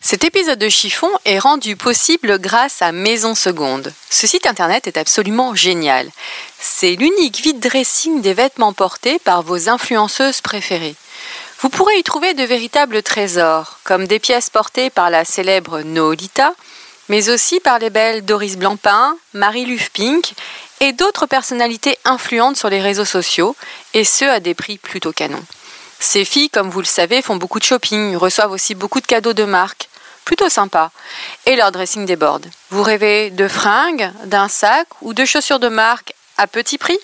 Cet épisode de Chiffon est rendu possible grâce à Maison Seconde. Ce site internet est absolument génial. C'est l'unique vide dressing des vêtements portés par vos influenceuses préférées. Vous pourrez y trouver de véritables trésors, comme des pièces portées par la célèbre Noolita, mais aussi par les belles Doris Blancpain, Marie Lufpink et d'autres personnalités influentes sur les réseaux sociaux, et ce à des prix plutôt canons. Ces filles, comme vous le savez, font beaucoup de shopping, reçoivent aussi beaucoup de cadeaux de marque, plutôt sympa, et leur dressing déborde. Vous rêvez de fringues, d'un sac ou de chaussures de marque à petit prix?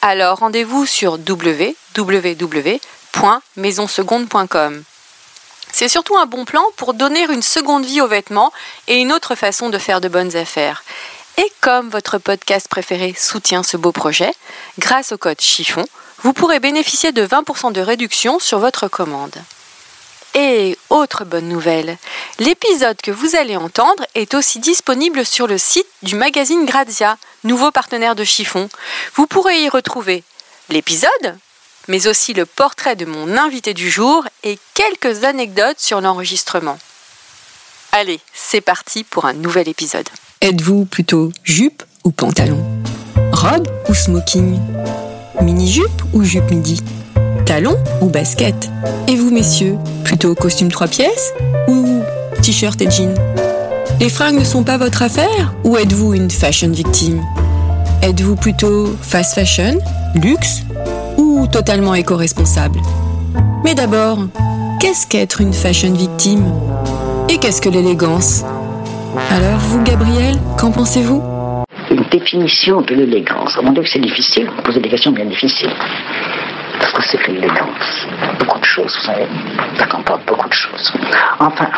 Alors rendez-vous sur www.maisonseconde.com. C'est surtout un bon plan pour donner une seconde vie aux vêtements et une autre façon de faire de bonnes affaires. Et comme votre podcast préféré soutient ce beau projet, grâce au code chiffon, vous pourrez bénéficier de 20% de réduction sur votre commande. Et autre bonne nouvelle, l'épisode que vous allez entendre est aussi disponible sur le site du magazine Grazia, nouveau partenaire de Chiffon. Vous pourrez y retrouver l'épisode, mais aussi le portrait de mon invité du jour et quelques anecdotes sur l'enregistrement. Allez, c'est parti pour un nouvel épisode. Êtes-vous plutôt jupe ou pantalon? Robe ou smoking? Mini-jupe ou jupe midi? Talon ou basket? Et vous, messieurs, plutôt costume trois pièces ou t-shirt et jean Les fringues ne sont pas votre affaire ou êtes-vous une fashion victime? Êtes-vous plutôt fast fashion, luxe ou totalement éco-responsable? Mais d'abord, qu'est-ce qu'être une fashion victime? Et qu'est-ce que l'élégance? Alors vous, Gabriel, qu'en pensez-vous? Définition de l'élégance. Mon avis, c'est difficile? Vous posez des questions bien difficiles. Parce que c'est que l'élégance Beaucoup de choses, vous savez. Ça comporte beaucoup de choses. Enfin,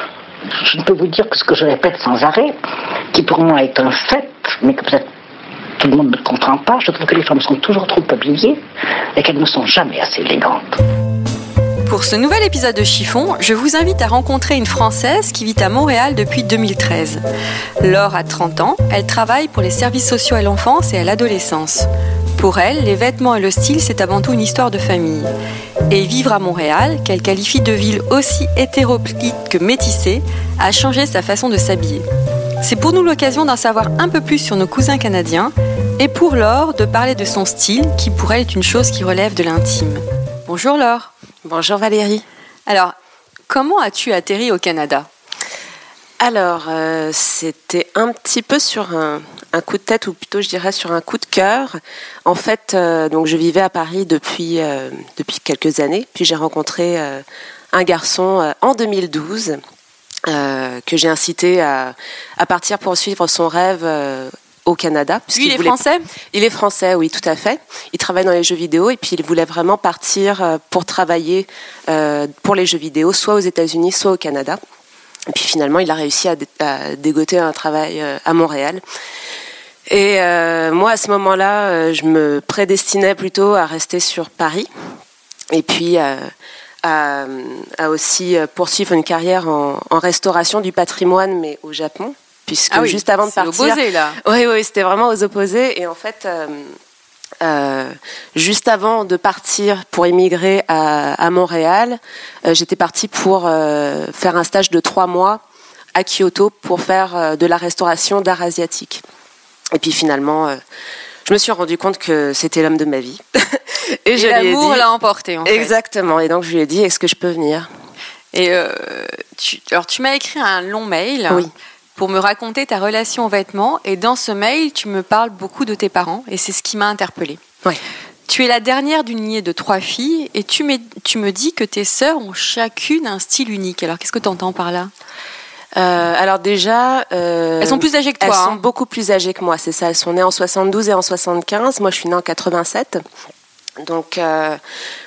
je ne peux vous dire que ce que je répète sans arrêt, qui pour moi est un fait, mais que peut-être tout le monde ne comprend pas, je trouve que les femmes sont toujours trop habillées et qu'elles ne sont jamais assez élégantes. Pour ce nouvel épisode de Chiffon, je vous invite à rencontrer une Française qui vit à Montréal depuis 2013. Laure a 30 ans, elle travaille pour les services sociaux à l'enfance et à l'adolescence. Pour elle, les vêtements et le style, c'est avant tout une histoire de famille. Et vivre à Montréal, qu'elle qualifie de ville aussi hétéroclite que métissée, a changé sa façon de s'habiller. C'est pour nous l'occasion d'en savoir un peu plus sur nos cousins canadiens et pour Laure de parler de son style qui pour elle est une chose qui relève de l'intime. Bonjour Laure. Bonjour Valérie. Alors, comment as-tu atterri au Canada? Alors, euh, c'était un petit peu sur un, un, coup de tête, ou plutôt je dirais sur un coup de cœur. En fait, euh, donc je vivais à Paris depuis, euh, depuis quelques années, puis j'ai rencontré un garçon en 2012 que j'ai incité à, à, partir pour suivre son rêve au Canada. Lui, il est français Il est français, oui, tout à fait. Il travaille dans les jeux vidéo et puis il voulait vraiment partir euh, pour travailler euh, pour les jeux vidéo, soit aux États-Unis, soit au Canada. Et puis finalement, il a réussi à, dégoter un travail euh, à Montréal. Et moi, à ce moment-là, je me prédestinais plutôt à rester sur Paris. Et puis à, à, aussi poursuivre une carrière en, en, restauration du patrimoine, mais au Japon puisque ah oui, juste avant de partir, opposé, là. oui, oui, c'était vraiment aux opposés. Et en fait, euh, euh, juste avant de partir pour émigrer à, à Montréal, euh, j'étais partie pour faire un stage de trois mois à Kyoto pour faire de la restauration d'art asiatique. Et puis finalement, je me suis rendu compte que c'était l'homme de ma vie. et, et l'amour l'a emporté. En fait. Exactement. Et donc je lui ai dit, est-ce que je peux venir? Et tu, alors tu m'as écrit un long mail. Oui pour me raconter ta relation aux vêtements. Et dans ce mail, tu me parles beaucoup de tes parents et c'est ce qui m'a interpellée. Ouais. Tu es la dernière d'une lignée de trois filles et tu, tu me dis que tes sœurs ont chacune un style unique. Alors qu'est-ce que tu entends par là? Euh, alors déjà, euh, elles sont plus âgées que toi. Elles hein. sont beaucoup plus âgées que moi, c'est ça. Elles sont nées en 72 et en 75. Moi, je suis née en 87. Donc, euh,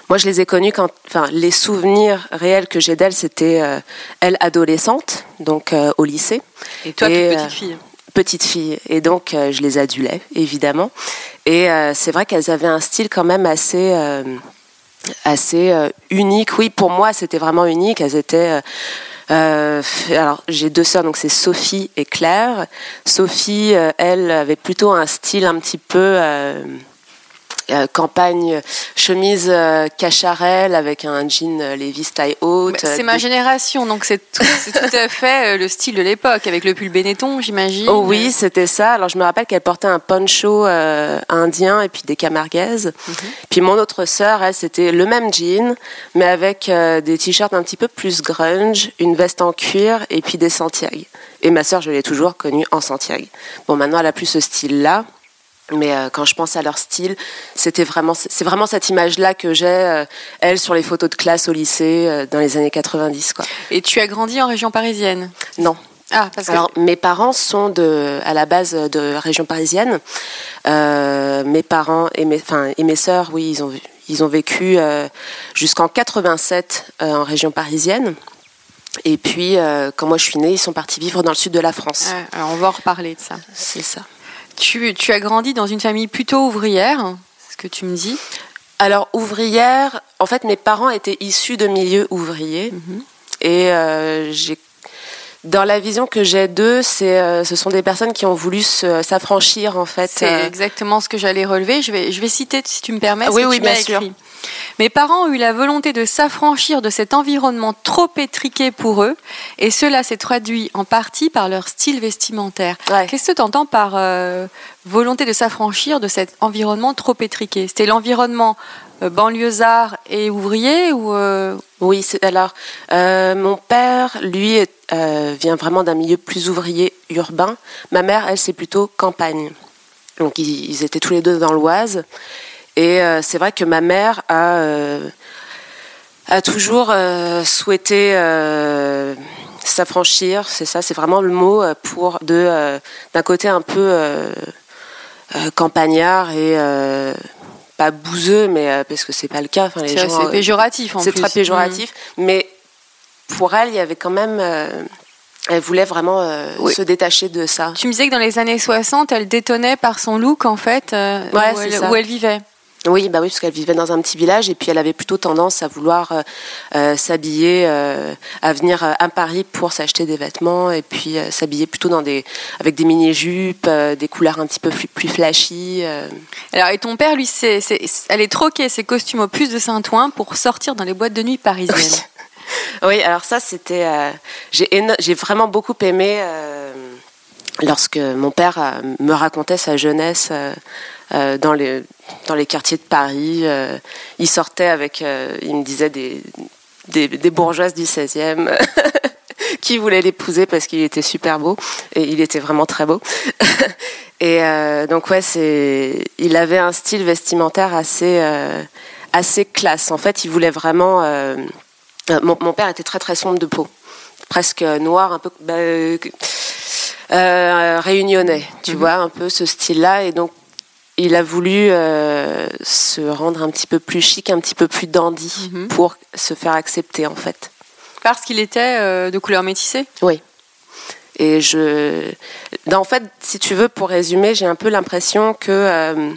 moi, je les ai connues quand, enfin, les souvenirs réels que j'ai d'elle, c'était euh, elle adolescente, donc euh, au lycée. Et toi, Et, toute euh, petite fille. Petite fille, et donc je les adulais, évidemment. Et c'est vrai qu'elles avaient un style quand même assez, assez unique. Oui, pour moi, c'était vraiment unique. Elles étaient. euh, alors, j'ai deux sœurs, donc c'est Sophie et Claire. Sophie, elle, avait plutôt un style un petit peu euh, euh, campagne, chemise euh, cacharel avec un jean euh, Levi's taille haute. C'est euh, ma génération, donc c'est tout, tout à fait le style de l'époque, avec le pull Benetton, j'imagine. Oh oui, c'était ça. Alors je me rappelle qu'elle portait un poncho indien et puis des camarguaises. Puis mon autre sœur, elle, c'était le même jean, mais avec des t-shirts un petit peu plus grunge, une veste en cuir et puis des Santiago. Et ma sœur, je l'ai toujours connue en Santiago. Bon, maintenant, elle a plus ce style-là. Mais euh, quand je pense à leur style, c'était vraiment, c'est vraiment cette image-là que j'ai, euh, elle, sur les photos de classe au lycée euh, dans les années 90, quoi. Et tu as grandi en région parisienne? Non, Ah, parce que alors, mes parents sont de, à la base de région parisienne. Mes parents et mes, enfin, et mes sœurs, oui, ils ont, ils ont vécu jusqu'en 87 euh, en région parisienne. Et puis, quand moi je suis née, ils sont partis vivre dans le sud de la France. Alors on va en reparler de ça. C'est ça. Tu, tu as grandi dans une famille plutôt ouvrière, c'est ce que tu me dis. Alors, ouvrière, en fait, mes parents étaient issus de milieux ouvriers. Et euh, j'ai. Dans la vision que j'ai d'eux, c'est, euh, ce sont des personnes qui ont voulu s'affranchir en fait. C'est euh, exactement ce que j'allais relever. Je vais, je vais citer, si tu me permets, ce Oui, que oui, tu bien sûr. Mes parents ont eu la volonté de s'affranchir de cet environnement trop étriqué pour eux, et cela s'est traduit en partie par leur style vestimentaire. Ouais. Qu'est-ce que tu entends par euh, volonté de s'affranchir de cet environnement trop étriqué? C'était l'environnement euh, banlieusard et ouvrier ou euh, Oui, alors euh, mon père, lui, vient vraiment d'un milieu plus ouvrier urbain. Ma mère, elle, c'est plutôt campagne. Donc ils étaient tous les deux dans l'Oise. Et euh, c'est vrai que ma mère a, euh, a toujours euh, souhaité s'affranchir. C'est ça, c'est vraiment le mot pour de d'un côté un peu campagnard et pas bouseux, mais parce que c'est pas le cas. Enfin, les gens, péjoratif en c'est très péjoratif, mais pour elle, il y avait quand même. euh, elle voulait vraiment euh, Oui. se détacher de ça. Mm. Tu me disais que dans les années 60, elle détonnait par son look en fait, euh, Ouais, où, c'est elle, ça. où elle vivait. Oui, bah oui, parce qu'elle vivait dans un petit village et puis elle avait plutôt tendance à vouloir euh, euh, s'habiller, euh, à venir à Paris pour s'acheter des vêtements et puis euh, s'habiller plutôt dans des avec des mini jupes, des couleurs un petit peu plus, flashy. Alors, et ton père, lui, c'est, c'est, elle est troqué ses costumes au puce de Saint-Ouen pour sortir dans les boîtes de nuit parisiennes. Oui. Oui, alors ça, c'était. j'ai, éno- j'ai vraiment beaucoup aimé lorsque mon père euh, me racontait sa jeunesse euh, euh, dans, les, quartiers de Paris. il sortait avec. il me disait des, bourgeoises du 16e. qui voulaient l'épouser parce qu'il était super beau et il était vraiment très beau et donc ouais il avait un style vestimentaire assez classe en fait il voulait vraiment mon, mon père était très très sombre de peau, presque noir, un peu bah, euh, réunionnais, tu vois, un peu ce style-là. Et donc, il a voulu euh, se rendre un petit peu plus chic, un petit peu plus dandy Mhm. pour se faire accepter, en fait. Parce qu'il était euh, de couleur métissée? Oui. Et je. non, En fait, si tu veux, pour résumer, j'ai un peu l'impression que euh,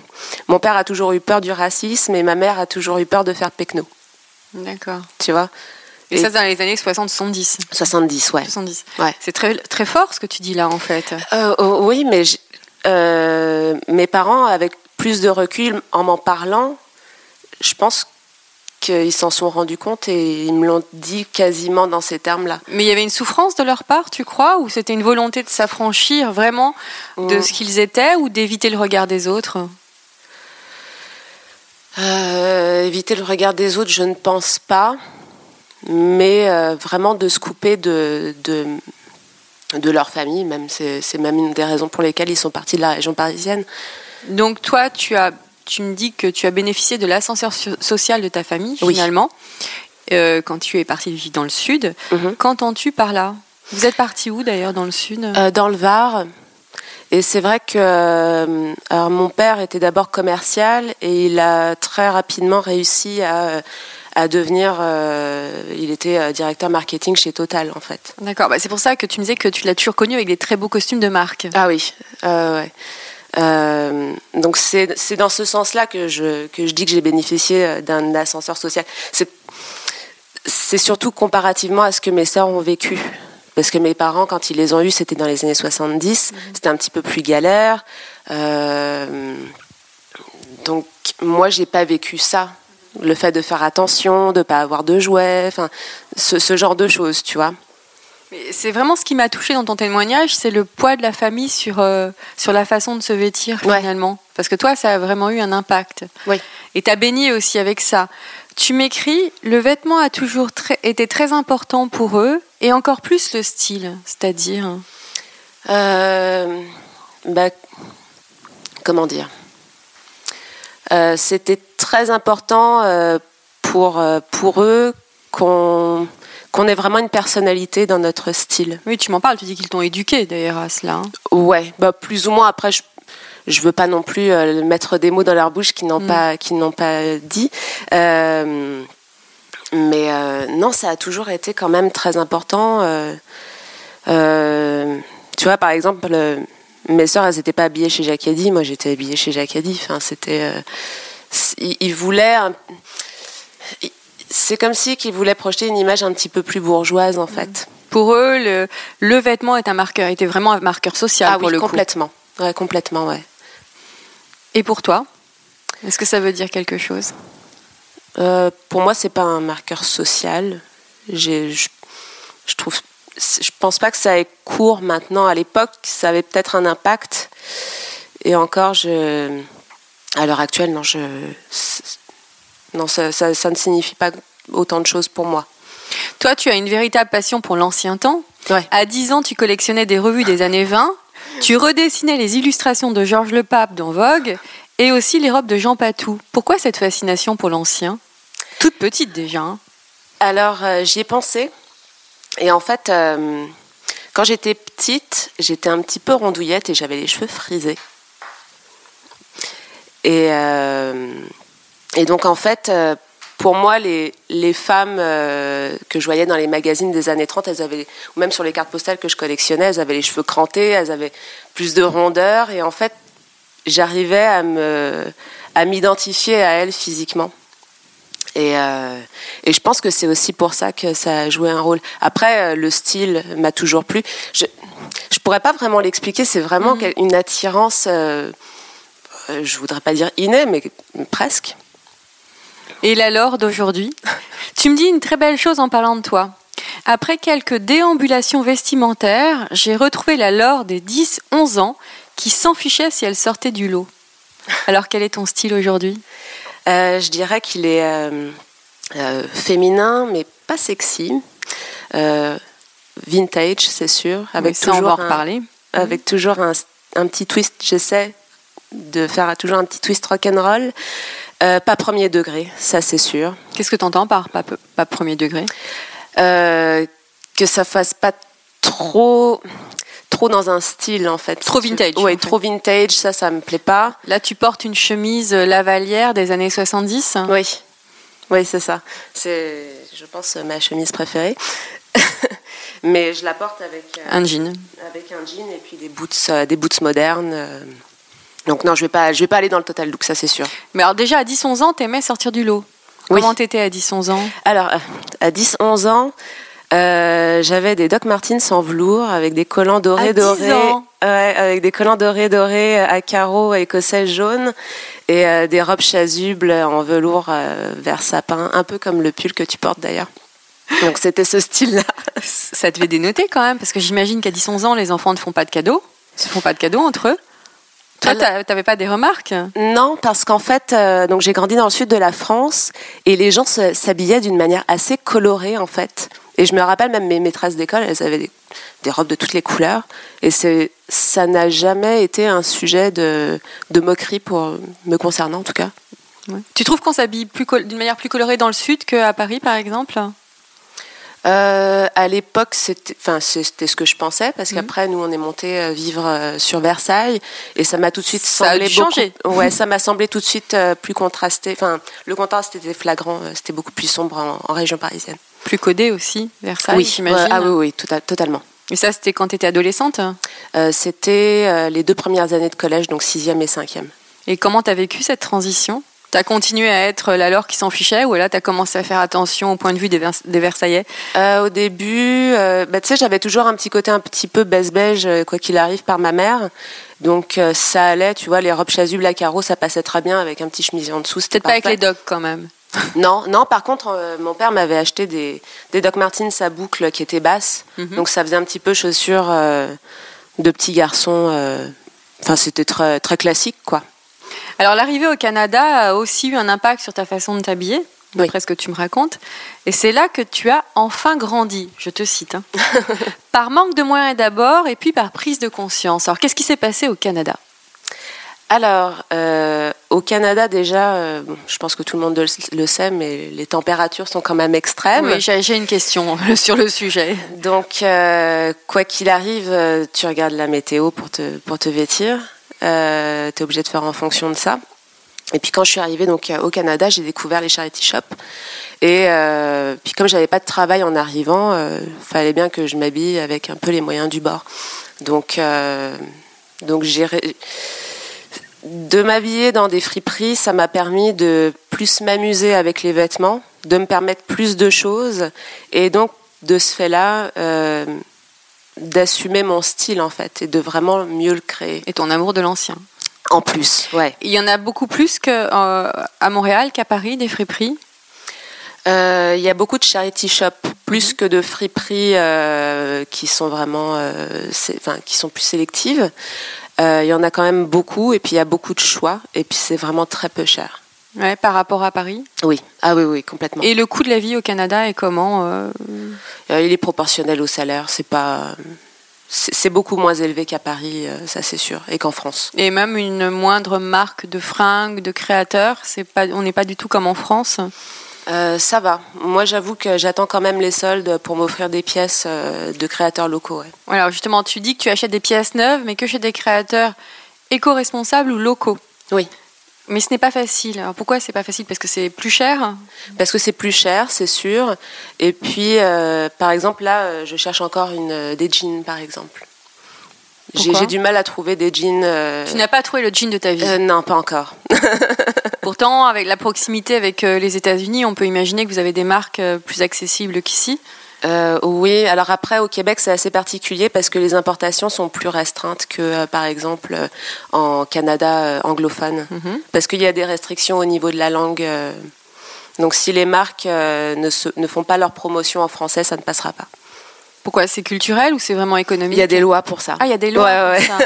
mon père a toujours eu peur du racisme et ma mère a toujours eu peur de faire pecno. D'accord. Tu vois? Et, Et- ça, dans les années 60-70. 70, ouais. 70. Ouais. C'est très, très fort ce que tu dis là, en fait. Euh, oh, oui, mais euh, mes parents, avec plus de recul, en m'en parlant, je pense qu'ils s'en sont rendus compte et ils me l'ont dit quasiment dans ces termes-là. Mais il y avait une souffrance de leur part, tu crois? Ou c'était une volonté de s'affranchir vraiment de ce qu'ils étaient ou d'éviter le regard des autres? Euh, éviter le regard des autres, je ne pense pas, mais euh, vraiment de se couper de, de, de leur famille, même c'est c'est même une des raisons pour lesquelles ils sont partis de la région parisienne. Donc toi, tu as, tu me dis que tu as bénéficié de l'ascenseur so- social de ta famille Oui. finalement, euh, quand tu es parti vivre dans le sud. Mhm. Qu'entends-tu par là? Vous êtes parti où d'ailleurs dans le sud? Euh, dans le Var. Et c'est vrai que alors mon père était d'abord commercial et il a très rapidement réussi à, à devenir. euh, il était euh, directeur marketing chez Total en fait. D'accord, bah, c'est pour ça que tu me disais que tu l'as toujours connu avec des très beaux costumes de marque. Ah oui, euh, ouais. Euh, donc c'est c'est dans ce sens-là que je, que je dis que j'ai bénéficié d'un ascenseur social. C'est c'est surtout comparativement à ce que mes sœurs ont vécu. Parce que mes parents, quand ils les ont eus, c'était dans les années 70. C'était un petit peu plus galère. Euh, donc moi, j'ai pas vécu ça. Le fait de faire attention, de pas avoir de jouets, enfin, ce, ce genre de choses, tu vois. C'est vraiment ce qui m'a touché dans ton témoignage, c'est le poids de la famille sur, euh, sur la façon de se vêtir Ouais. finalement. Parce que toi, ça a vraiment eu un impact. Oui. Et t'as baigné aussi avec ça. Tu m'écris, le vêtement a toujours très- été très important pour eux, et encore plus le style, c'est-à-dire. Euh, bah, comment dire? C'était très important euh, pour, euh, pour eux qu'on qu'on ait vraiment une personnalité dans notre style. Oui, tu m'en parles, tu dis qu'ils t'ont éduqué d'ailleurs à cela. hein. Ouais, bah, plus ou moins. Après, je je veux pas non plus euh, mettre des mots dans leur bouche qu'ils n'ont Mm. pas qu'ils n'ont pas dit. Euh, mais euh, non, ça a toujours été quand même très important. euh, euh, tu vois, par exemple, le- mes sœurs, elles n'étaient pas habillées chez Jacadi. Moi, j'étais habillée chez Jacadi. Enfin, c'était. euh, ils, ils voulaient. c'est comme si qu'ils voulaient projeter une image un petit peu plus bourgeoise, en fait. Pour eux, le, le vêtement est un marqueur, était vraiment un marqueur social ah pour oui, le coup. complètement. Ouais, complètement, ouais. Et pour toi Est-ce que ça veut dire quelque chose? Euh, pour moi, c'est pas un marqueur social. J'ai- Je, je trouve, je pense pas que ça ait cours maintenant. À l'époque, ça avait peut-être un impact. Et encore, je, à l'heure actuelle, non, je, non, ça, ça- ça ne signifie pas autant de choses pour moi. Toi, tu as une véritable passion pour l'ancien temps. Ouais. À 10 ans, tu collectionnais des revues des années 20. Tu redessinais les illustrations de Georges Le Pape dans Vogue et aussi les robes de Jean Patou. Pourquoi cette fascination pour l'ancien? Toute petite déjà. hein. Alors, euh, j'y ai pensé. Et en fait, euh, quand j'étais petite, j'étais un petit peu rondouillette et j'avais les cheveux frisés. Et, euh, et donc, en fait, euh, pour moi, les, les femmes que je voyais dans les magazines des années 30, elles avaient, ou même sur les cartes postales que je collectionnais, elles avaient les cheveux crantés, elles avaient plus de rondeur. Et en fait, j'arrivais à me à m'identifier à elles physiquement. Et, euh, et je pense que c'est aussi pour ça que ça a joué un rôle. Après, euh, le style m'a toujours plu. Je je pourrais pas vraiment l'expliquer. C'est vraiment Mhm. une attirance. Euh, euh, je voudrais pas dire innée, mais presque. Et la Laure d'aujourd'hui? Tu me dis une très belle chose en parlant de toi. Après quelques déambulations vestimentaires, j'ai retrouvé la Laure des 10-11 ans qui s'en fichait si elle sortait du lot. Alors quel est ton style aujourd'hui? Je dirais qu'il est euh, euh, féminin, mais pas sexy. Euh, vintage, c'est sûr, avec Oui, ça, on va toujours un- reparler. avec toujours un, un petit twist. J'essaie de faire toujours un petit twist rock'n'roll. Euh, pas premier degré, ça c'est sûr. Qu'est-ce que tu entends par pas, pas premier degré? Euh, que ça fasse pas trop trop dans un style en fait. Trop vintage, Oui, en fait. trop vintage, ça ça me plaît pas. Là, tu portes une chemise lavalière des années 70. Oui. Oui, c'est ça. C'est je pense ma chemise préférée. Mais je la porte avec euh, Un jean. avec un jean et puis des boots euh, des boots modernes. euh. Donc non, je vais pas je vais pas aller dans le total look, ça c'est sûr. Mais alors déjà, à 10-11 ans, t'aimais sortir du lot. Oui. Comment t'étais à 10-11 ans? Alors, euh, à 10-11 ans, euh, j'avais des Doc Martens en velours avec des collants dorés À 10 dorés. ans Ouais, avec des collants dorés dorés à carreaux écossais jaunes et euh, des robes chasubles en velours euh, vert sapin, un peu comme le pull que tu portes d'ailleurs. Donc c'était ce style-là. Ça devait dénoter quand même, parce que j'imagine qu'à 10-11 ans, les enfants ne font pas de cadeaux. Ils se font pas de cadeaux entre eux. Toi, t'avais pas des remarques? Non, parce qu'en fait, euh, donc j'ai grandi dans le sud de la France et les gens s'habillaient d'une manière assez colorée en fait. Et je me rappelle même mes maîtresses d'école, elles avaient des, des robes de toutes les couleurs et ça n'a jamais été un sujet de, de moquerie pour me concernant en tout cas. Tu trouves qu'on s'habille d'une manière plus colorée dans le sud qu'à Paris, par exemple? Euh, à l'époque, c'était, enfin, c'était ce que je pensais, parce mhm. qu'après, nous, on est monté euh, vivre euh, sur Versailles, et ça m'a tout de suite ça semblé a changé. Ouais, ça m'a semblé tout de suite plus contrasté. Enfin, le contraste était flagrant. C'était beaucoup plus sombre en, région parisienne. Plus codé aussi, Versailles, oui. j'imagine. ah oui, oui, totalement. Et ça, c'était quand tu étais adolescente C'était les deux premières années de collège, donc sixième et cinquième. Et comment tu as vécu cette transition? T'as continué à être la Laure qui s'en fichait ou là t'as commencé à faire attention au point de vue des, Versaillais? Euh, Au début, euh, bah, tu sais, j'avais toujours un petit côté un petit peu baisse-beige, euh, quoi qu'il arrive, par ma mère. Donc ça allait, tu vois, les robes chasubles à carreaux, ça passait très bien avec un petit chemisier en dessous. C'était pas avec les docs quand même non, non. Par contre, mon père m'avait acheté des, des Doc Martens à boucle qui étaient basses, mhm. donc ça faisait un petit peu chaussures de petits garçons. Enfin, c'était très très classique, quoi. Alors l'arrivée au Canada a aussi eu un impact sur ta façon de t'habiller, d'après ce que tu me racontes. Et c'est là que tu as enfin grandi, je te cite. Hein. par manque de moyens d'abord et puis par prise de conscience. Alors qu'est-ce qui s'est passé au Canada? Alors, euh, au Canada déjà, euh, je pense que tout le monde le, sait, mais les températures sont quand même extrêmes. Oui, j'ai une question sur le sujet. Donc, euh, quoi qu'il arrive, tu regardes la météo pour te, pour te vêtir. Tu es obligé de faire en fonction de ça. Et puis quand je suis arrivée donc au Canada, j'ai découvert les charity shops. Et euh, puis comme j'avais pas de travail en arrivant, euh, fallait bien que je m'habille avec un peu les moyens du bord. Donc euh, donc j'ai de m'habiller dans des friperies, ça m'a permis de plus m'amuser avec les vêtements, de me permettre plus de choses, et donc de ce fait-là, d'assumer mon style en fait et de vraiment mieux le créer. Et ton amour de l'ancien. En plus, ouais. Il y en a beaucoup plus qu'à euh, Montréal qu'à Paris, des friperies? Euh, il y a beaucoup de charity shop, plus mhm. que de friperies euh, qui sont vraiment, enfin, qui sont plus sélectives. Il y en a quand même beaucoup, et puis il y a beaucoup de choix, et puis c'est vraiment très peu cher. Ouais, par rapport à Paris? Oui, ah oui, oui, complètement. Et le coût de la vie au Canada est comment euh? Euh, Il est proportionnel au salaire. C'est pas, c'est beaucoup moins élevé qu'à Paris, euh, ça c'est sûr, et qu'en France. Et même une moindre marque de fringues, de créateurs, pas, on n'est pas du tout comme en France? Ça va. Moi, j'avoue que j'attends quand même les soldes pour m'offrir des pièces de créateurs locaux. Alors justement, tu dis que tu achètes des pièces neuves, mais que chez des créateurs éco-responsables ou locaux. Oui. Mais ce n'est pas facile. Alors pourquoi c'est pas facile? Parce que c'est plus cher? Parce que c'est plus cher, c'est sûr. Et puis, euh, par exemple, là, euh, je cherche encore une, euh, des jeans, par exemple. J'ai du mal à trouver des jeans. Tu n'as pas trouvé le jean de ta vie Non, pas encore. Pourtant, avec la proximité avec les États-Unis, on peut imaginer que vous avez des marques plus accessibles qu'ici. Euh, oui, alors après au Québec c'est assez particulier parce que les importations sont plus restreintes que euh, par exemple euh, en Canada anglophone, mhm. parce qu'il y a des restrictions au niveau de la langue. donc si les marques ne, ne, font pas leur promotion en français, ça ne passera pas. Pourquoi C'est culturel ou c'est vraiment économique Il y a des lois pour ça. Ah, il y a des lois pour, Ça.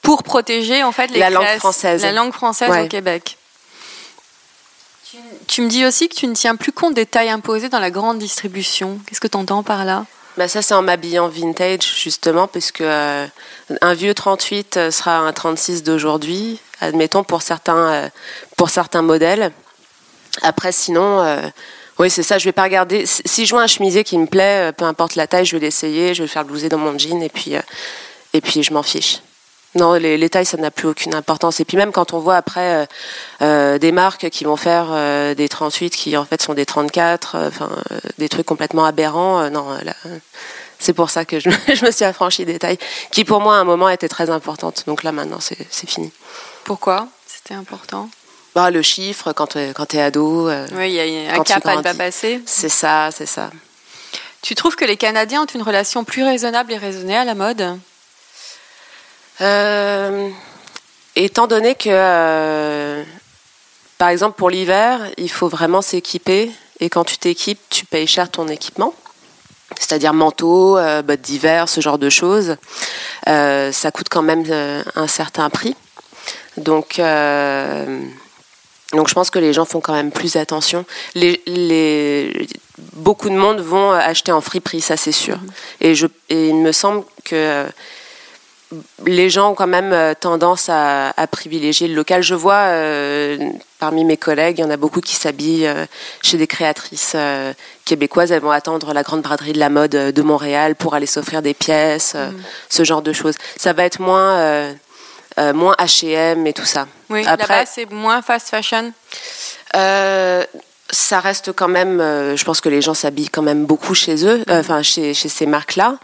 pour protéger en fait les la langue française. La langue française au Québec. Tu me dis aussi que tu ne tiens plus compte des tailles imposées dans la grande distribution. Qu'est-ce que tu entends par là? Bah ça, c'est en m'habillant vintage, justement, puisque euh, un vieux 38 euh, sera un 36 d'aujourd'hui, admettons, pour certains, euh, pour certains modèles. Après, sinon, oui, c'est ça, je vais pas regarder. Si je vois un chemisier qui me plaît, peu importe la taille, je vais l'essayer, je vais le faire blouser dans mon jean, et puis, et puis je m'en fiche. Non, les, tailles, ça n'a plus aucune importance. Et puis même quand on voit après euh, euh, des marques qui vont faire euh, des 38 qui en fait sont des 34, enfin des trucs complètement aberrants, non, c'est pour ça que je, me suis affranchie des tailles, qui pour moi à un moment étaient très importantes. Donc là maintenant, c'est fini. Pourquoi? C'était important? Bah, Le chiffre, quand, quand tu es ado. oui, il y a un cap à ne pas passer. C'est ça, c'est ça. Tu trouves que les Canadiens ont une relation plus raisonnable et raisonnée à la mode? Euh, étant donné que, euh, par exemple, pour l'hiver, il faut vraiment s'équiper. Et quand tu t'équipes, tu payes cher ton équipement. C'est-à-dire manteau, euh, bottes d'hiver, ce genre de choses. ça coûte quand même un certain prix. Donc, donc je pense que les gens font quand même plus attention. Les, beaucoup de monde vont acheter en friperie, ça c'est sûr. Et, je, et il me semble que les gens ont quand même euh, tendance à, privilégier le local. Je vois euh, parmi mes collègues, il y en a beaucoup qui s'habillent euh, chez des créatrices québécoises. Elles vont attendre la grande braderie de la mode de Montréal pour aller s'offrir des pièces, mm. ce genre de choses. Ça va être moins, moins H&M et tout ça. Oui, là-bas, c'est moins fast fashion ça reste quand même, je pense que les gens s'habillent quand même beaucoup chez eux, enfin chez, chez, ces marques-là.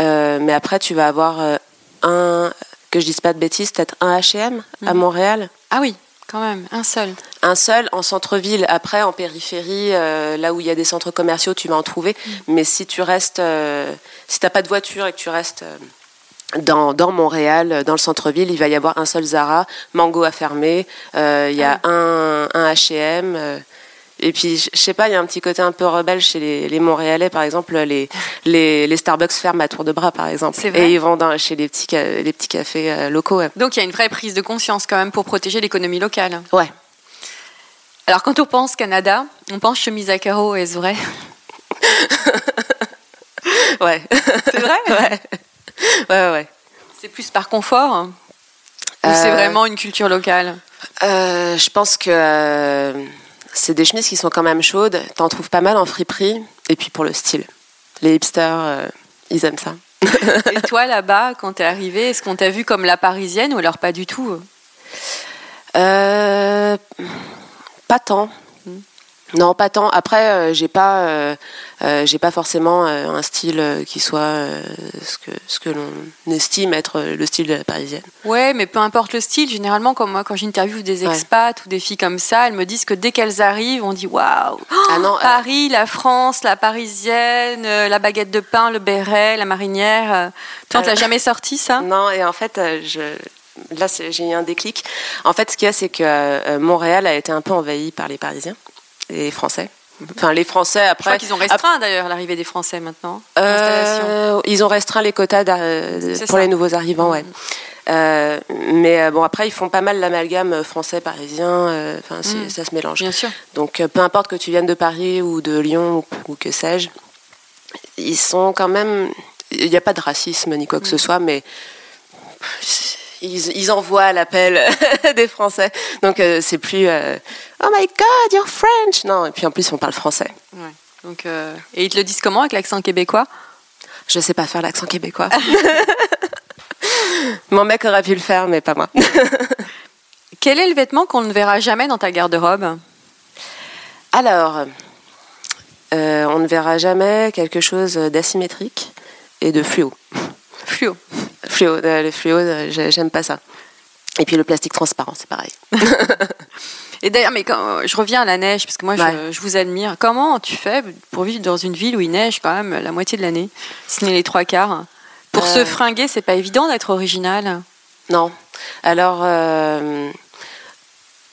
mais après, tu vas avoir un, que je dise pas de bêtises, peut-être un H&M à mhm. Montréal. Ah oui, quand même, un seul. Un seul en centre-ville. Après, en périphérie, euh, là où il y a des centres commerciaux, tu vas en trouver. Mhm. Mais si tu restes, euh, si t'as pas de voiture et que tu restes euh, dans, dans, Montréal, dans le centre-ville, il va y avoir un seul Zara, Mango a fermé, il y a ah. un, un H&M. Et puis, je sais pas, il y a un petit côté un peu rebelle chez les, Montréalais, par exemple, les, les, Starbucks ferment à tour de bras, par exemple. Et ils vont dans, chez les petits, les petits cafés euh, locaux. Donc, il y a une vraie prise de conscience quand même pour protéger l'économie locale. Ouais. Alors, quand on pense Canada, on pense chemise à carreaux, est-ce vrai? Ouais. C'est vrai? Ouais. Ouais, ouais. C'est plus par confort Ou c'est euh, vraiment une culture locale? euh, Je pense que c'est des chemises qui sont quand même chaudes. T'en trouves pas mal en friperie. Et puis pour le style. Les hipsters, euh, ils aiment ça. et toi, là-bas, quand t'es arrivée, est-ce qu'on t'a vu comme la parisienne ou alors pas du tout? Euh, Pas tant. Non, pas tant. Après, euh, j'ai pas, euh, euh, j'ai pas forcément un style qui soit ce que ce que l'on estime être le style de la parisienne. Ouais, mais peu importe le style. Généralement, comme moi, quand j'interviewe des expats ou des filles comme ça, elles me disent que dès qu'elles arrivent, on dit waouh, ah non, Paris, la France, la parisienne, la baguette de pain, le béret, la marinière. Toi, tu l'as jamais sorti ça? Non, et en fait, je là, j'ai eu un déclic. En fait, ce qu'il y a, c'est que Montréal a été un peu envahi par les Parisiens les Français. Enfin, les Français après. Je crois qu'ils ont restreint d'ailleurs l'arrivée des Français maintenant. Euh, ils ont restreint les quotas pour les nouveaux arrivants, ouais. Euh, mais euh, bon, après, ils font pas mal l'amalgame français-parisien. Enfin, mm. ça se mélange. Bien sûr. Donc, peu importe que tu viennes de Paris ou de Lyon ou, que sais-je, ils sont quand même. Il n'y a pas de racisme ni quoi que ce soit, mais ils, envoient l'appel des Français. Donc euh, c'est plus euh, Oh my God, you're French. Non, et puis en plus on parle français. Donc, euh, et ils te le disent comment avec l'accent québécois? Je sais pas faire l'accent québécois. Mon mec aurait pu le faire, mais pas moi. Quel est le vêtement qu'on ne verra jamais dans ta garde-robe? Alors, on ne verra jamais quelque chose d'asymétrique et de fluo. Fluo. Fluo, euh, le fluo, euh, j'aime pas ça. Et puis le plastique transparent, c'est pareil. Et d'ailleurs, mais quand je reviens à la neige, parce que moi, je, vous admire. Comment tu fais pour vivre dans une ville où il neige quand même la moitié de l'année, si ce n'est les trois quarts? Pour se euh. fringuer, c'est pas évident d'être original? Non. Alors,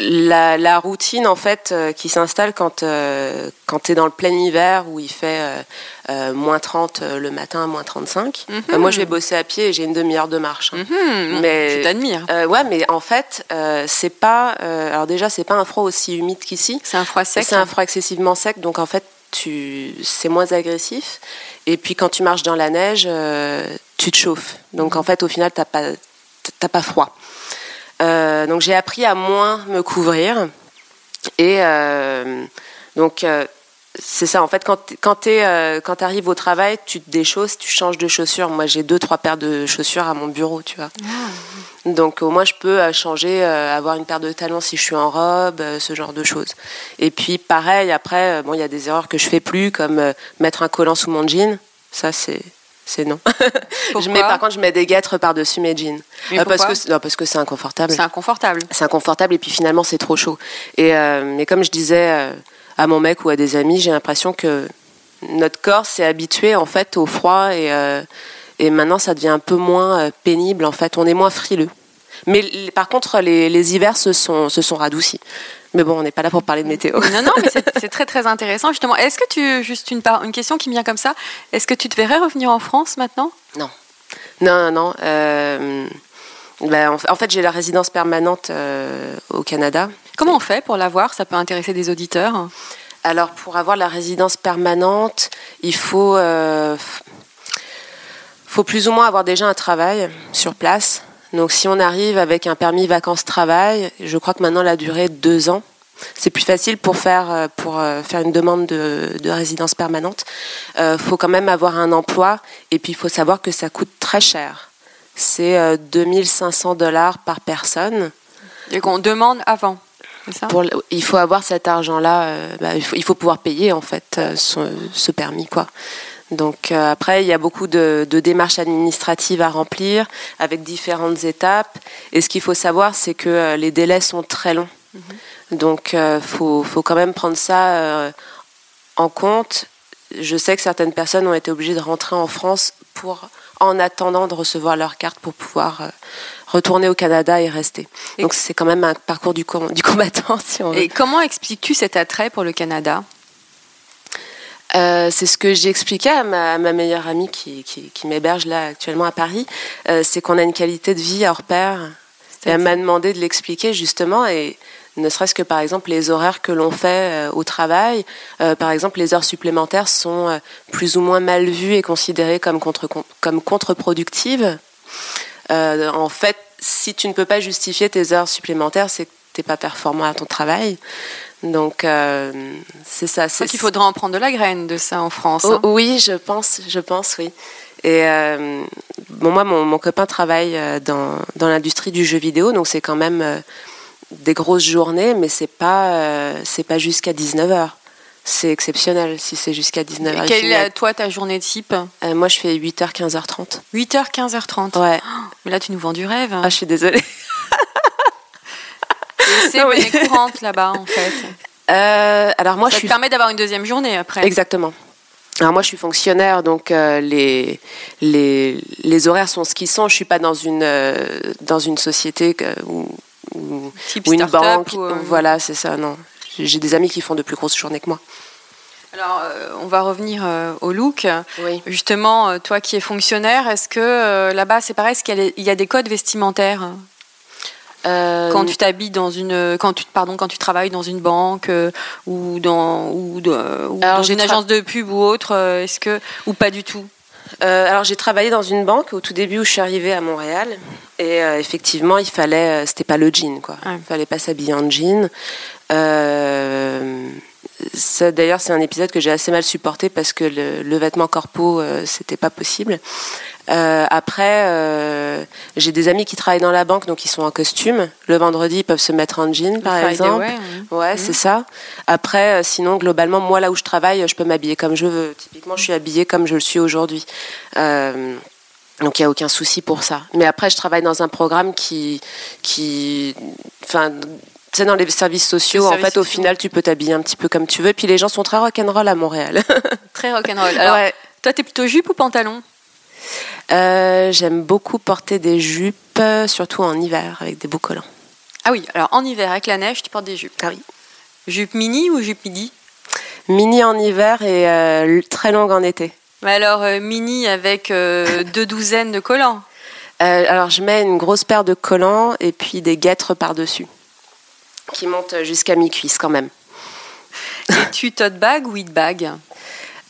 la, routine en fait euh, qui s'installe quand, euh, quand tu es dans le plein hiver où il fait euh, moins 30 le matin, moins 35. Mhm. moi je vais bosser à pied et j'ai une demi-heure de marche. Hein. Mhm. mais, je t'admire. ouais, mais en fait, c'est pas. alors déjà, c'est pas un froid aussi humide qu'ici. C'est un froid sec. C'est un froid excessivement sec, donc en fait, tu, c'est moins agressif. Et puis quand tu marches dans la neige, tu te chauffes. Donc en fait, au final, t'as pas, t'as pas froid. Euh, donc j'ai appris à moins me couvrir. Et euh, donc euh, c'est ça, en fait, quand, quand tu quand arrives au travail, tu te déchausses, tu changes de chaussures. Moi, j'ai deux, trois paires de chaussures à mon bureau, tu vois. Ah. Donc, au moins, je peux changer, avoir une paire de talons si je suis en robe, ce genre de choses. Et puis, pareil, après, bon, il y a des erreurs que je fais plus, comme mettre un collant sous mon jean. Ça, c'est c'est non. je mets, par contre, je mets des guêtres par-dessus mes jeans. Euh, parce que parce que c'est inconfortable. C'est inconfortable. C'est inconfortable et puis finalement c'est trop chaud. Et euh, mais comme je disais euh, à mon mec ou à des amis, j'ai l'impression que notre corps s'est habitué en fait au froid et et maintenant ça devient un peu moins pénible. En fait, on est moins frileux. Mais par contre, les, les hivers se sont se sont radoucis. Mais bon, on n'est pas là pour parler de météo. Non, non, mais c'est très très intéressant justement. Est-ce que tu, juste une, une question qui me vient comme ça, est-ce que tu te verrais revenir en France maintenant? Non. Non, non, non. Euh, ben, en, fait, j'ai la résidence permanente euh, au Canada. Comment on fait pour l'avoir Ça peut intéresser des auditeurs? Alors, pour avoir la résidence permanente, il faut, euh, faut plus ou moins avoir déjà un travail sur place. Donc si on arrive avec un permis vacances-travail, je crois que maintenant la durée est deux ans. C'est plus facile pour faire, euh, pour euh, faire une demande de, de résidence permanente. Il euh, faut quand même avoir un emploi et puis il faut savoir que ça coûte très cher. C'est euh, 2500 dollars par personne. Et qu'on demande avant. ça? Pour, il faut avoir cet argent-là. euh, bah, il, faut, il faut pouvoir payer en fait son- ce permis quoi. Donc euh, après, il y a beaucoup de, de démarches administratives à remplir avec différentes étapes. Et ce qu'il faut savoir, c'est que euh, les délais sont très longs. Donc il faut, faut quand même prendre ça euh, en compte. Je sais que certaines personnes ont été obligées de rentrer en France pour, en attendant de recevoir leur carte pour pouvoir euh, retourner au Canada et rester. Donc c'est quand même un parcours du, com- du combattant, si on veut. Et comment expliques-tu cet attrait pour le Canada? Euh, c'est ce que j'ai expliqué à ma, à ma meilleure amie qui, m'héberge là actuellement à Paris. Euh, c'est qu'on a une qualité de vie hors pair. Et elle m'a demandé de l'expliquer justement. Et ne serait-ce que par exemple les horaires que l'on fait euh, au travail, par exemple les heures supplémentaires sont plus ou moins mal vues et considérées comme, contre, comme contre-productives. En fait, si tu ne peux pas justifier tes heures supplémentaires, c'est que tu n'es pas performant à ton travail. Donc, euh, c'est ça. C'est qu'il faudra en prendre de la graine de ça en France. Oh, hein. oui, je pense, je pense, oui. Et euh, bon, moi, mon, mon copain travaille euh, dans, dans l'industrie du jeu vidéo, donc c'est quand même euh, des grosses journées, mais c'est pas, c'est pas jusqu'à 19h. C'est exceptionnel si c'est jusqu'à 19h. Quelle est toi ta journée type? Moi, je fais 8h, 15h30. 8h, 15h30. Ouais. Mais là, tu nous vends du rêve. Ah, je suis désolée. C'est monnaie courante là-bas, en fait. Euh, alors, moi, ça je te suis permet d'avoir une deuxième journée après. Exactement. Alors moi, je suis fonctionnaire, donc euh, les, les, les horaires sont ce qu'ils sont. Je suis pas dans une, euh, dans une société où, où- ou une banque. ou, Voilà, c'est ça, non. J'ai des amis qui font de plus grosses journées que moi. Alors, on va revenir au look. Oui. Justement, toi qui es fonctionnaire, est-ce que là-bas, c'est pareil, est-ce qu'il y, a y des codes vestimentaires? Quand tu t'habilles dans une, quand tu, pardon, quand tu travailles dans une banque euh, ou dans, ou, de- ou Alors, dans une agence de pub ou autre, euh, est-ce que, ou pas du tout? Euh, alors j'ai travaillé dans une banque au tout début où je suis arrivée à Montréal et euh, effectivement il fallait, euh, c'était pas le jean quoi. Ouais. Il fallait pas s'habiller en jean. Ça, D'ailleurs, c'est un épisode que j'ai assez mal supporté parce que le, le vêtement corpo, euh, c'était pas possible. Euh, après, euh, j'ai des amis qui travaillent dans la banque, donc ils sont en costume. Le vendredi, ils peuvent se mettre en jean, par Friday exemple. wear, oui. Ouais, c'est ça. Après, euh, sinon, globalement, moi, là où je travaille, je peux m'habiller comme je veux. Typiquement, je suis habillée comme je le suis aujourd'hui. Donc, il n'y a aucun souci pour ça. Mais après, je travaille dans un programme qui. qui enfin. Tu sais, dans les services sociaux, Les en services fait, au sociaux. final, tu peux t'habiller un petit peu comme tu veux. Puis les gens sont très rock'n'roll à Montréal. Très rock'n'roll. Alors, Ouais. toi, t'es plutôt jupe ou pantalon? Euh, J'aime beaucoup porter des jupes, surtout en hiver, avec des beaux collants. Ah oui, alors en hiver, avec la neige, tu portes des jupes. Ah oui. Jupe mini ou jupe midi? Mini en hiver et euh, très longue en été. Mais alors, euh, mini avec deux douzaines de collants? Alors, je mets une grosse paire de collants et puis des guêtres par-dessus, qui montent jusqu'à mi-cuisse quand même. Et tu tote bag ou hit bag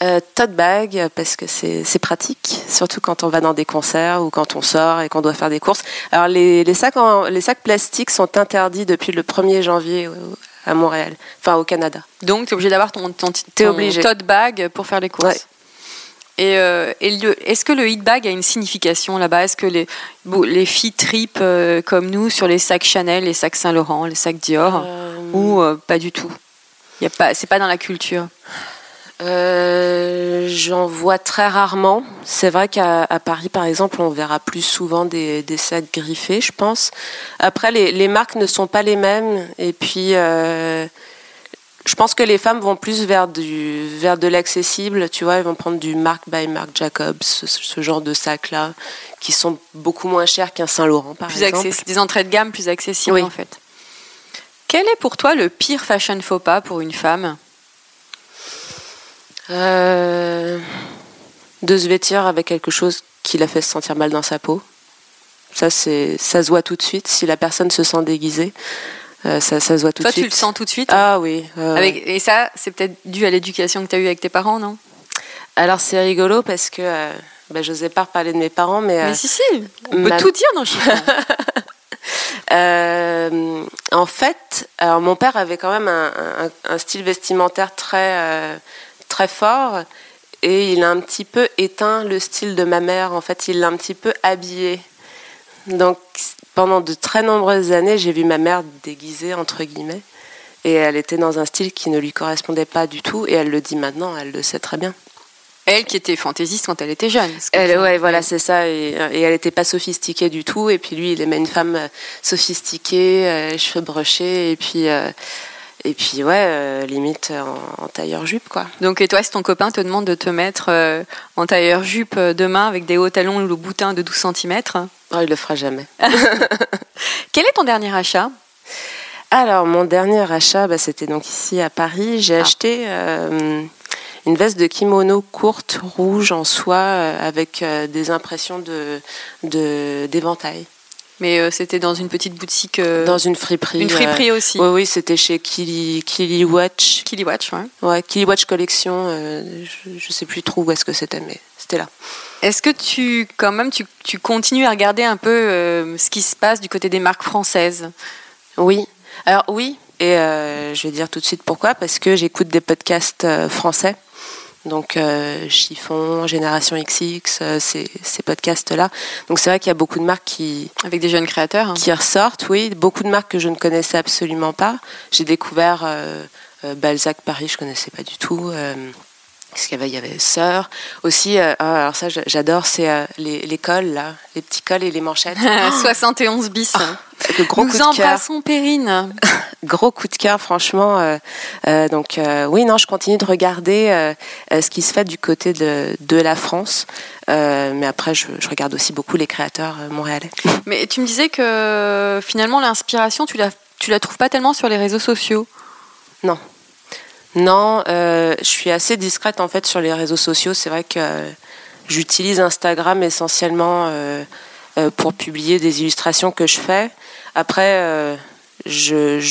Euh, tote bag, parce que c'est pratique, surtout quand on va dans des concerts ou quand on sort et qu'on doit faire des courses. Alors, les, les sacs en- les sacs plastiques sont interdits depuis le 1er janvier à Montréal, enfin au Canada. Donc, tu es obligé d'avoir ton, ton, ton obligé. tote bag pour faire les courses. Ouais. Et, euh, et est-ce que le hit bag a une signification là-bas? Est-ce que les, bon, les filles tripent euh, comme nous sur les sacs Chanel, les sacs Saint-Laurent, les sacs Dior? Euh, Ou pas du tout? Y a pas, C'est pas dans la culture. Euh, J'en vois très rarement. C'est vrai qu'à Paris, par exemple, on verra plus souvent des, des sacs griffés, je pense. Après, les, les marques ne sont pas les mêmes. Et puis, euh, je pense que les femmes vont plus vers, du, vers de l'accessible. Tu vois, elles vont prendre du Marc by Marc Jacobs, ce, ce genre de sacs-là, qui sont beaucoup moins chers qu'un Saint-Laurent, par Plus exemple. des entrées de gamme plus accessibles Oui. en fait. Quel est pour toi le pire fashion faux pas pour une femme? Euh, de se vêtir avec quelque chose qui la fait se sentir mal dans sa peau. Ça, c'est, ça se voit tout de suite. Si la personne se sent déguisée, euh, ça, ça se voit tout Toi, de tu suite. le sens tout de suite Ah oui. euh, Avec- Et ça, c'est peut-être dû à l'éducation que tu as eue avec tes parents, non? Alors c'est rigolo parce que euh, Ben, je n'osais pas reparler de mes parents, mais. Mais si, si, on peut tout dire dans Chiffon. Euh, en fait, alors mon père avait quand même un, style vestimentaire très, euh, très fort et il a un petit peu éteint le style de ma mère. En fait, il l'a un petit peu habillé. Donc, pendant de très nombreuses années, j'ai vu ma mère déguisée, entre guillemets, et elle était dans un style qui ne lui correspondait pas du tout, et elle le dit maintenant, elle le sait très bien. Elle qui était fantaisiste quand elle était jeune. Elle, ouais, voilà, c'est ça. Et, elle n'était pas sophistiquée du tout. Et puis lui, il aimait une femme euh, sophistiquée, euh, cheveux brochés, et puis. Euh, et puis ouais, limite en, tailleur-jupe quoi. Donc et toi, si ton copain te demande de te mettre en tailleur-jupe demain avec des hauts talons ou le boutin de 12 cm oh, Il le fera jamais. Quel est ton dernier achat? Alors mon dernier achat, bah, c'était donc ici à Paris. J'ai ah. acheté une veste de kimono courte, rouge en soie, euh, avec euh, des impressions de, d'éventail. Mais euh, c'était dans une petite boutique. dans une friperie. Une friperie aussi. Oui, oui, c'était chez Kili, Kili Watch. Kili Watch, ouais. Ouais, Kili Watch Collection. je ne sais plus trop où est-ce que c'était, mais c'était là. Est-ce que tu, quand même, tu, tu, continues à regarder un peu ce qui se passe du côté des marques françaises? Oui. Alors oui, et je vais dire tout de suite pourquoi, parce que j'écoute des podcasts français. Donc euh, Chiffon, Génération XX, euh, ces, podcasts-là. Donc c'est vrai qu'il y a beaucoup de marques qui... Avec des jeunes créateurs. Hein. Qui ressortent, oui. Beaucoup de marques que je ne connaissais absolument pas. J'ai découvert euh, Balzac Paris, je ne connaissais pas du tout. Qu'est-ce qu'il y avait Il y avait Sœur. Aussi, ah, alors ça j'adore, c'est les, cols, là, les petits cols et les manchettes. 71 bis. Ah, le gros Nous coup de cœur. Périne. gros coup de cœur, franchement. Euh, euh, donc euh, oui, non, je continue de regarder ce qui se fait du côté de, de la France. mais après, je, je, regarde aussi beaucoup les créateurs montréalais. Mais tu me disais que finalement, l'inspiration, tu la, tu la trouves pas tellement sur les réseaux sociaux? Non. Non, je suis assez discrète en fait sur les réseaux sociaux. C'est vrai que j'utilise Instagram essentiellement pour publier des illustrations que je fais. Après, je,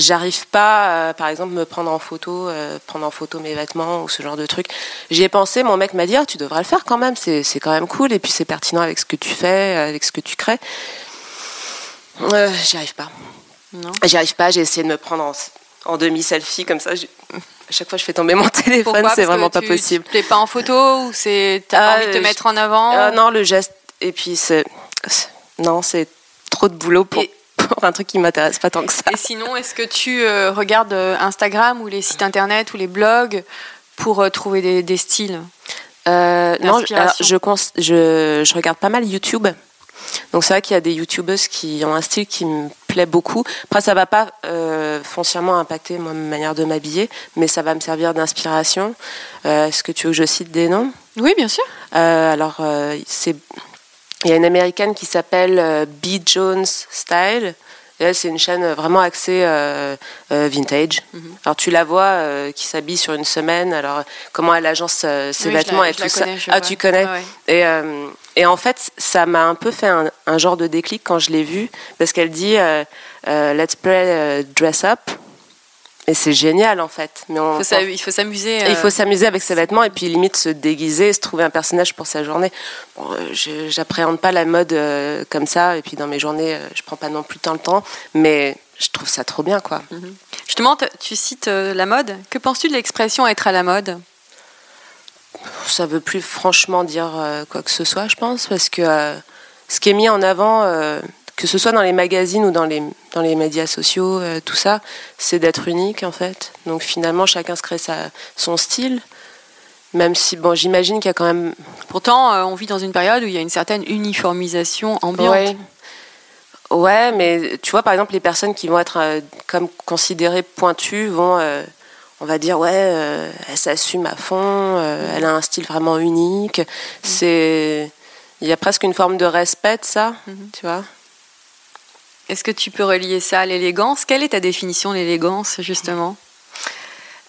j'arrive pas, par exemple, me prendre en photo, euh, prendre en photo mes vêtements ou ce genre de truc. J'y ai pensé, mon mec m'a dit, ah, tu devrais le faire quand même, c'est, c'est quand même cool, et puis c'est pertinent avec ce que tu fais, avec ce que tu crées. Euh, j'y arrive pas. Non. J'y arrive pas, j'ai essayé de me prendre en, en demi-selfie, comme ça. À chaque fois, je fais tomber mon téléphone, c'est vraiment pas possible. Tu plais pas en photo ou c'est t'as pas envie de te mettre en avant Non, le geste. Et puis c'est non, c'est trop de boulot pour un truc qui m'intéresse pas tant que ça. Et sinon, est-ce que tu euh, regardes euh, Instagram ou les sites internet ou les blogs pour euh, trouver des, styles Non, je, je, je, regarde pas mal YouTube. Donc c'est vrai qu'il y a des youtubeuses qui ont un style qui me plaît beaucoup. Après ça va pas foncièrement impacter ma manière de m'habiller, mais ça va me servir d'inspiration. Est-ce que tu veux que je cite des noms? Oui, bien sûr. alors c'est il y a une américaine qui s'appelle euh, B. Jones Style. Et c'est une chaîne vraiment axée euh, euh, vintage. Mhm. Alors tu la vois qui s'habille sur une semaine. Alors comment elle agence ses vêtements et tout ça. ah tu connais. Et, et en fait ça m'a un peu fait un, un, genre de déclic quand je l'ai vue parce qu'elle dit Let's play dress up. Et c'est génial en fait. Mais il faut s'amuser. Il faut s'amuser avec ses vêtements et puis limite se déguiser, se trouver un personnage pour sa journée. Bon, euh, j'appréhende pas la mode euh, comme ça et puis dans mes journées, euh, je prends pas non plus tant le temps, mais je trouve ça trop bien quoi. Mhm. Justement, tu cites la mode. Que penses-tu de l'expression être à la mode? Ça veut plus franchement dire quoi que ce soit, je pense, parce que ce qui est mis en avant que ce soit dans les magazines ou dans les, dans les médias sociaux, euh, tout ça, c'est d'être unique en fait. Donc finalement, chacun se crée sa, son style. Même si, bon, j'imagine qu'il y a quand même. Pourtant, euh, on vit dans une période où il y a une certaine uniformisation ambiante. Ouais. mais tu vois, par exemple, les personnes qui vont être euh, comme considérées pointues vont, on va dire, ouais, elle s'assume à fond, elle a un style vraiment unique. Mm. C'est, il y a presque une forme de respect de ça, mm-hmm. tu vois. Est-ce que tu peux relier ça à l'élégance? Quelle est ta définition de l'élégance, justement?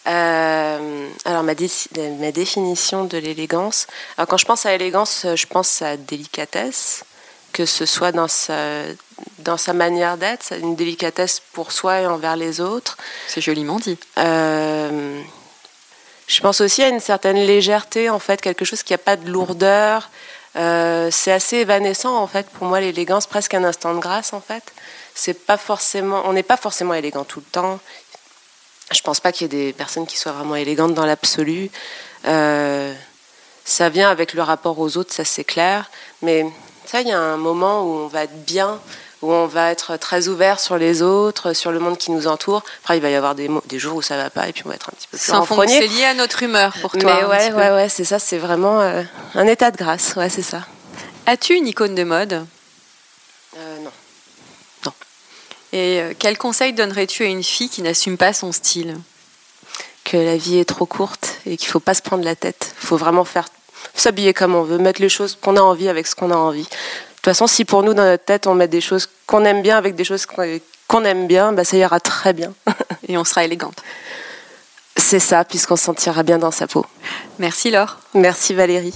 Euh, alors ma, ma, définition de l'élégance, alors quand je pense à l'élégance, je pense à délicatesse, que ce soit dans sa, dans sa manière d'être, une délicatesse pour soi et envers les autres. C'est joliment dit. Euh, Je pense aussi à une certaine légèreté, en fait, quelque chose qui n'a pas de lourdeur. Euh, c'est assez évanescent, en fait, pour moi, l'élégance, presque un instant de grâce, en fait. C'est pas forcément, on n'est pas forcément élégant tout le temps. Je pense pas qu'il y ait des personnes qui soient vraiment élégantes dans l'absolu. Euh, ça vient avec le rapport aux autres, ça c'est clair. Mais ça, il y a un moment où on va être bien où on va être très ouvert sur les autres, sur le monde qui nous entoure. Après, il va y avoir des, des jours où ça va pas, et puis on va être un petit peu plus renfrogné. C'est lié à notre humeur pour toi. Mais ouais, ouais, ouais, c'est ça, c'est vraiment euh, un état de grâce, ouais, c'est ça. As-tu une icône de mode? Euh, Non. Non. Et euh, quel conseil donnerais-tu à une fille qui n'assume pas son style? Que la vie est trop courte et qu'il faut pas se prendre la tête. Il faut vraiment faire s'habiller comme on veut, mettre les choses qu'on a envie avec ce qu'on a envie. De toute façon, si pour nous, dans notre tête, on met des choses qu'on aime bien avec des choses qu'on aime bien, bah, ça ira très bien. Et on sera élégante. C'est ça, puisqu'on se sentira bien dans sa peau. Merci Laure. Merci Valérie.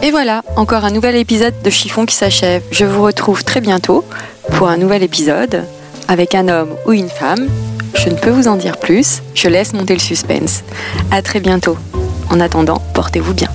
Et voilà, encore un nouvel épisode de Chiffon qui s'achève. Je vous retrouve très bientôt pour un nouvel épisode avec un homme ou une femme. Je ne peux vous en dire plus, je laisse monter le suspense. À très bientôt. En attendant, portez-vous bien.